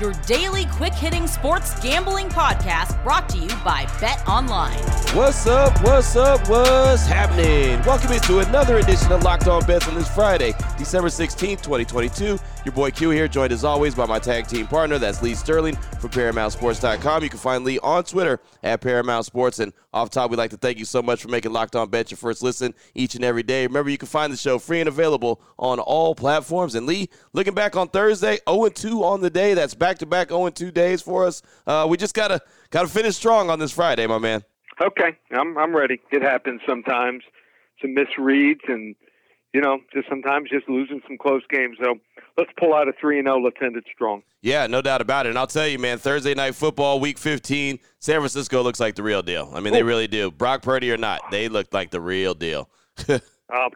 your daily quick hitting sports gambling podcast brought to you by Bet Online. What's up? What's up? What's happening? Welcome into another edition of Locked On Bets on this Friday, December 16th, 2022. Your boy Q here, joined as always by my tag team partner, that's Lee Sterling from ParamountSports.com. You can find Lee on Twitter at Paramount Sports. And off top, we'd like to thank you so much for making Locked On Bet your first listen each and every day. Remember, you can find the show free and available on all platforms. And Lee, looking back on Thursday, 0-2 on the day. That's back-to-back 0-2 days for us. Uh, we just gotta gotta finish strong on this Friday, my man. Okay, I'm I'm ready. It happens sometimes. Some misreads and you know, just sometimes just losing some close games. So let's pull out a three and zero. Let's end it strong. Yeah, no doubt about it. And I'll tell you, man, Thursday night football, week 15, San Francisco looks like the real deal. I mean, they really do. Brock Purdy or not, they look like the real deal. uh,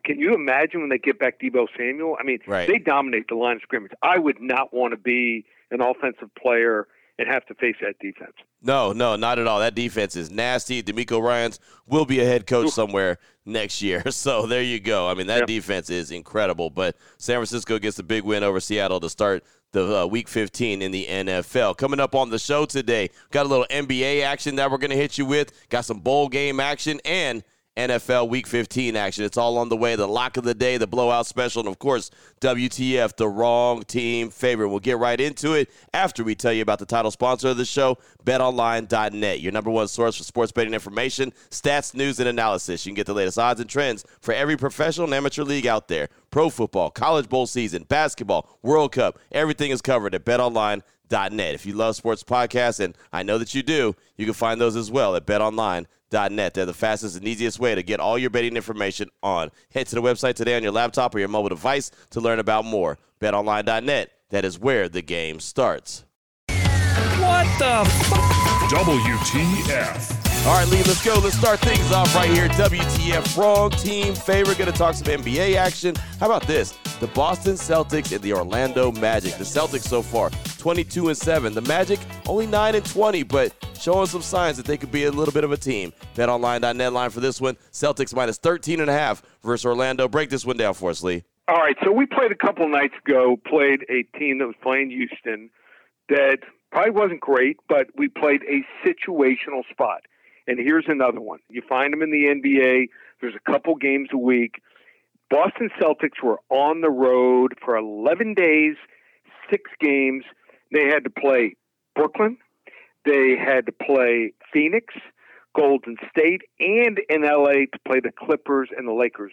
can you imagine when they get back Deebo Samuel? I mean, right. they dominate the line of scrimmage. I would not want to be an offensive player and have to face that defense. No, no, not at all. That defense is nasty. DeMeco Ryans will be a head coach somewhere next year. So there you go. I mean, that yep. defense is incredible. But San Francisco gets a big win over Seattle to start the uh, week 15 in the NFL. Coming up on the show today, got a little NBA action that we're going to hit you with, got some bowl game action, and – NFL Week 15 action. It's all on the way. The lock of the day, the blowout special, and of course, WTF, the wrong team favorite. We'll get right into it after we tell you about the title sponsor of the show, betonline.net, your number one source for sports betting information, stats, news, and analysis. You can get the latest odds and trends for every professional and amateur league out there. Pro football, college bowl season, basketball, World Cup, everything is covered at betonline.net. If you love sports podcasts, and I know that you do, you can find those as well at betonline.net net. They're the fastest and easiest way to get all your betting information on. Head to the website today on your laptop or your mobile device to learn about more. BetOnline.net. That is where the game starts. What the f- WTF. All right, Lee, let's go. Let's start things off right here. WTF, wrong team favorite. Going to talk some NBA action. How about this? The Boston Celtics and the Orlando Magic. The Celtics so far 22 and 7. The Magic only 9 and 20, but showing some signs that they could be a little bit of a team. BetOnline.net line for this one. Celtics minus 13 and a half versus Orlando. Break this one down for us, Lee. All right, so we played a couple nights ago. Played a team that was playing Houston that probably wasn't great, but we played a situational spot. And here's another one. You find them in the NBA. There's a couple games a week. Boston Celtics were on the road for 11 days, six games. They had to play Brooklyn. They had to play Phoenix, Golden State, and in LA to play the Clippers and the Lakers.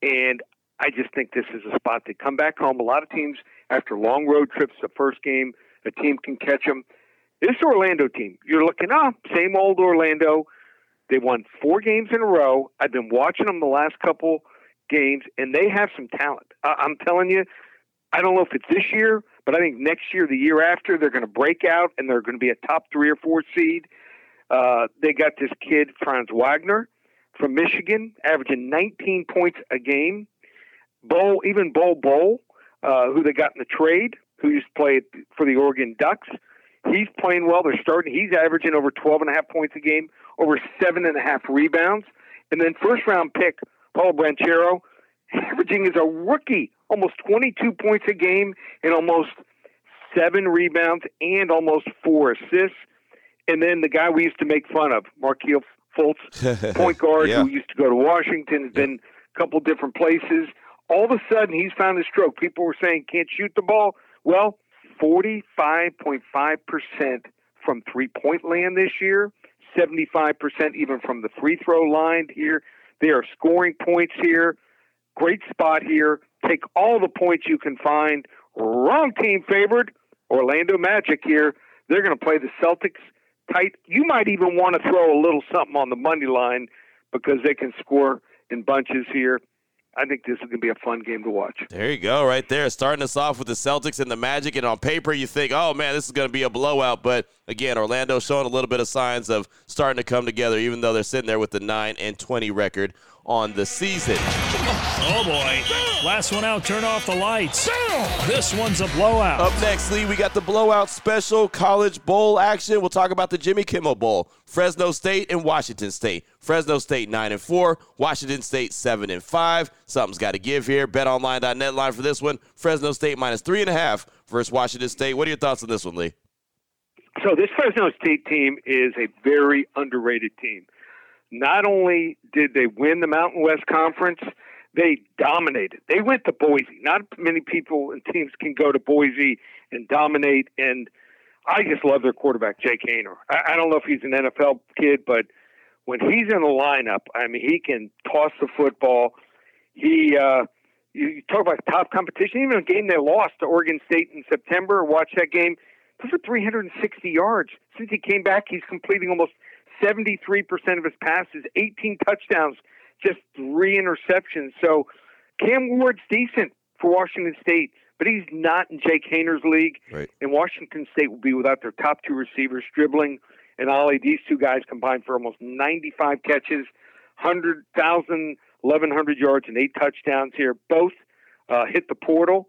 And I just think this is a spot to come back home. A lot of teams, after long road trips, the first game, a team can catch them. This Orlando team, you're looking oh, same old Orlando. They won four games in a row. I've been watching them the last couple games, and they have some talent. I- I'm telling you, I don't know if it's this year, but I think next year, the year after, they're going to break out and they're going to be a top three or four seed. Uh, they got this kid, Franz Wagner from Michigan, averaging 19 points a game. Bo, even Bol Bol, uh, who they got in the trade, who used to play for the Oregon Ducks, he's playing well. They're starting. He's averaging over 12 and a half points a game, over seven and a half rebounds. And then first round pick, Paul Banchero, averaging as a rookie almost 22 points a game and almost seven rebounds and almost four assists. And then the guy we used to make fun of, Markelle Fultz, point guard yeah. who used to go to Washington, has been a couple different places. All of a sudden, he's found his stroke. People were saying can't shoot the ball. Well, 45.5% from three point land this year, 75% even from the free throw line here. They are scoring points here. Great spot here. Take all the points you can find. Wrong team favored. Orlando Magic here. They're going to play the Celtics tight. You might even want to throw a little something on the money line because they can score in bunches here. I think this is going to be a fun game to watch. There you go, right there. Starting us off with the Celtics and the Magic. And on paper, you think, oh, man, this is going to be a blowout. But again, Orlando showing a little bit of signs of starting to come together, even though they're sitting there with the 9 and 20 record on the season. Oh boy. Last one out, turn off the lights. This one's a blowout. Up next, Lee, we got the blowout special college bowl action. We'll talk about the Jimmy Kimmel Bowl. Fresno State and Washington State. Fresno State 9 and 4, Washington State 7 and 5. Something's got to give here. BetOnline.net line for this one. Fresno State minus 3.5 versus Washington State. What are your thoughts on this one, Lee? So, this Fresno State team is a very underrated team. Not only did they win the Mountain West Conference, they dominated. They went to Boise. Not many people and teams can go to Boise and dominate. And I just love their quarterback, Jake Haener. I, I don't know if he's an NFL kid, but when he's in the lineup, I mean, he can toss the football. He, uh, you talk about top competition. Even a game they lost to Oregon State in September, watch that game. Those are 360 yards. Since he came back, he's completing almost 73% of his passes, 18 touchdowns, just three interceptions. So Cam Ward's decent for Washington State, but he's not in Jake Haener's league. Right. And Washington State will be without their top two receivers, Stribling and Ollie. These two guys combined for almost 95 catches, 100,000, 1,100 yards, and eight touchdowns here. Both uh, hit the portal.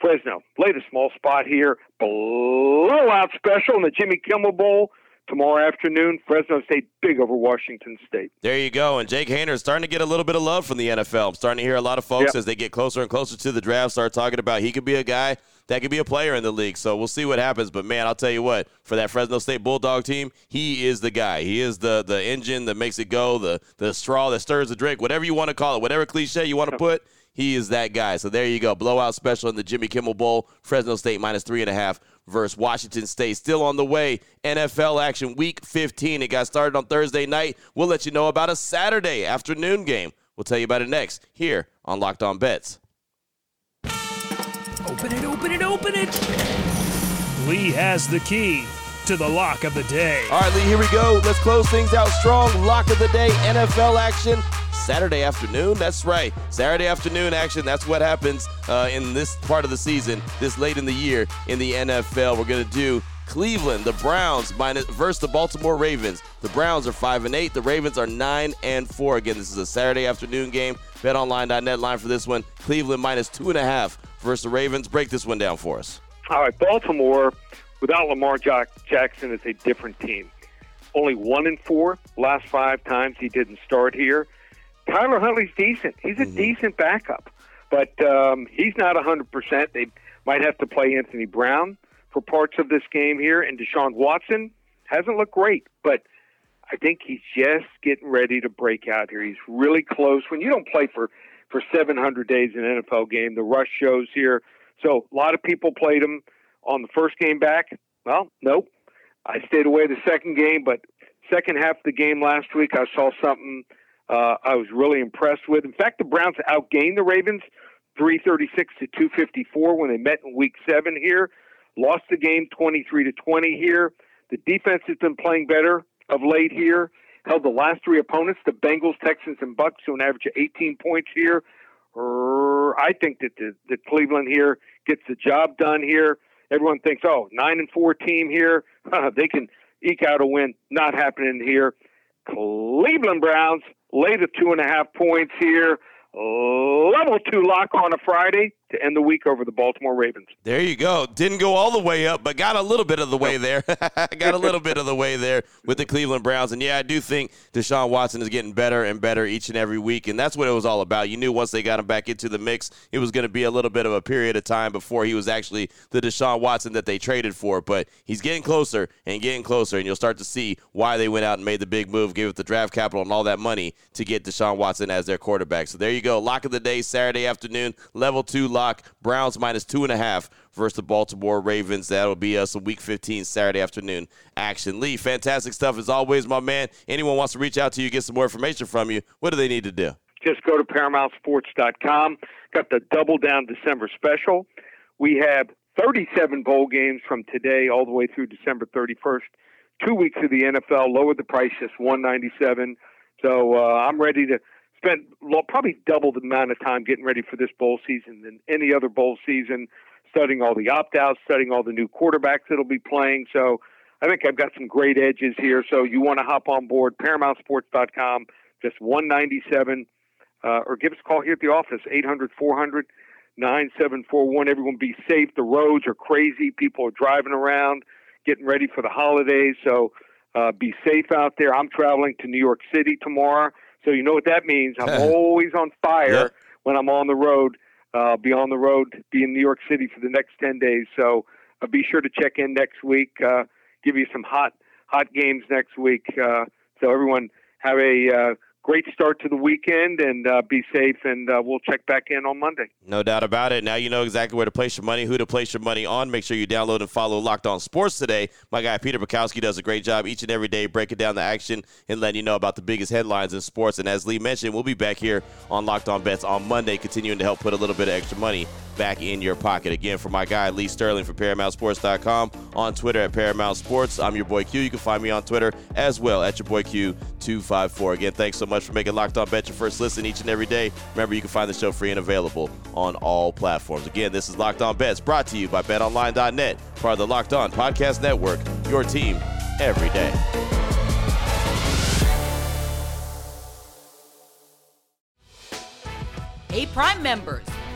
Fresno laid a small spot here. Blowout special in the Jimmy Kimmel Bowl tomorrow afternoon. Fresno State big over Washington State. There you go. And Jake Haener is starting to get a little bit of love from the NFL. I'm starting to hear a lot of folks Yep. as they get closer and closer to the draft start talking about he could be a guy that could be a player in the league. So we'll see what happens. But man, I'll tell you what, for that Fresno State Bulldog team, he is the guy. He is the the engine that makes it go, the the straw that stirs the drink, whatever you want to call it, whatever cliche you want to put. He is that guy. So there you go. Blowout special in the Jimmy Kimmel Bowl. Fresno State minus three and a half versus Washington State. Still on the way. NFL action week 15. It got started on Thursday night. We'll let you know about a Saturday afternoon game. We'll tell you about it next here on Locked On Bets. Open it, open it, open it. Lee has the key to the lock of the day. All right, Lee, here we go. Let's close things out strong. Lock of the day, NFL action. Saturday afternoon. That's right. Saturday afternoon action. That's what happens uh, in this part of the season, this late in the year in the NFL. We're going to do Cleveland, the Browns minus versus the Baltimore Ravens. The Browns are five and eight. The Ravens are nine and four. Again, this is a Saturday afternoon game. BetOnline.net line for this one. Cleveland minus two and a half versus the Ravens. Break this one down for us. All right, Baltimore without Lamar Jackson it's a different team. Only one in four last five times he didn't start here. Tyler Huntley's decent. He's a decent backup, but um, he's not 100%. They might have to play Anthony Brown for parts of this game here, and Deshaun Watson hasn't looked great, but I think he's just getting ready to break out here. He's really close. When you don't play for for 700 days in an NFL game, the rush shows here. So a lot of people played him on the first game back. Well, nope. I stayed away the second game, but second half of the game last week, I saw something uh, I was really impressed with. In fact, the Browns outgained the Ravens 336 to 254 when they met in week seven here. Lost the game 23 to 20 here. The defense has been playing better of late here. Held the last three opponents, the Bengals, Texans, and Bucks, to an average of 18 points here. Er, I think that the, the Cleveland here gets the job done here. Everyone thinks, oh, nine and four team here, they can eke out a win. Not happening here. Cleveland Browns lay the two and a half points here. Level two lock on a Friday to end the week over the Baltimore Ravens. There you go. Didn't go all the way up, but got a little bit of the way there. got a little bit of the way there with the Cleveland Browns. And yeah, I do think Deshaun Watson is getting better and better each and every week. And that's what it was all about. You knew once they got him back into the mix, it was going to be a little bit of a period of time before he was actually the Deshaun Watson that they traded for. But he's getting closer and getting closer. And you'll start to see why they went out and made the big move, gave it the draft capital and all that money to get Deshaun Watson as their quarterback. So there you go. Lock of the day, Saturday afternoon, level two Browns minus two and a half versus the Baltimore Ravens. That'll be us a week 15 Saturday afternoon action. Lee, fantastic stuff as always, my man. Anyone wants to reach out to you, get some more information from you, what do they need to do? just go to ParamountSports.com. Got the Double Down December special. We have 37 bowl games from today all the way through December 31st. Two weeks of the NFL lowered the price just 197. So uh, I'm ready to spend probably double the amount of time getting ready for this bowl season than any other bowl season, studying all the opt outs, studying all the new quarterbacks that'll be playing. So I think I've got some great edges here. So you want to hop on board, ParamountSports.com, just 197 uh, or give us a call here at the office, 800 400 9741. Everyone be safe. The roads are crazy. People are driving around, getting ready for the holidays. So uh, be safe out there. I'm traveling to New York City tomorrow. So you know what that means. I'm always on fire yep. when I'm on the road. Uh, be on the road, be in New York City for the next 10 days. So uh, be sure to check in next week. Uh, give you some hot, hot games next week. Uh, so everyone have a uh, great start to the weekend and uh, be safe. And uh, we'll check back in on Monday. No doubt about it. Now you know exactly where to place your money, who to place your money on. Make sure you download and follow Locked On Sports today. My guy Peter Bukowski does a great job each and every day breaking down the action and letting you know about the biggest headlines in sports. And as Lee mentioned, we'll be back here on Locked On Bets on Monday, continuing to help put a little bit of extra money back in your pocket. Again, for my guy Lee Sterling from ParamountSports.com on Twitter at Paramount Sports. I'm your boy Q. You can find me on Twitter as well at your boy Q254. Again, thanks so much for making Locked On Bet your first listen each and every day. Remember, you can find the show free and available on all platforms. Again, this is Locked On Bets brought to you by BetOnline.net, part of the Locked On Podcast Network. Your team every day. Hey, Prime members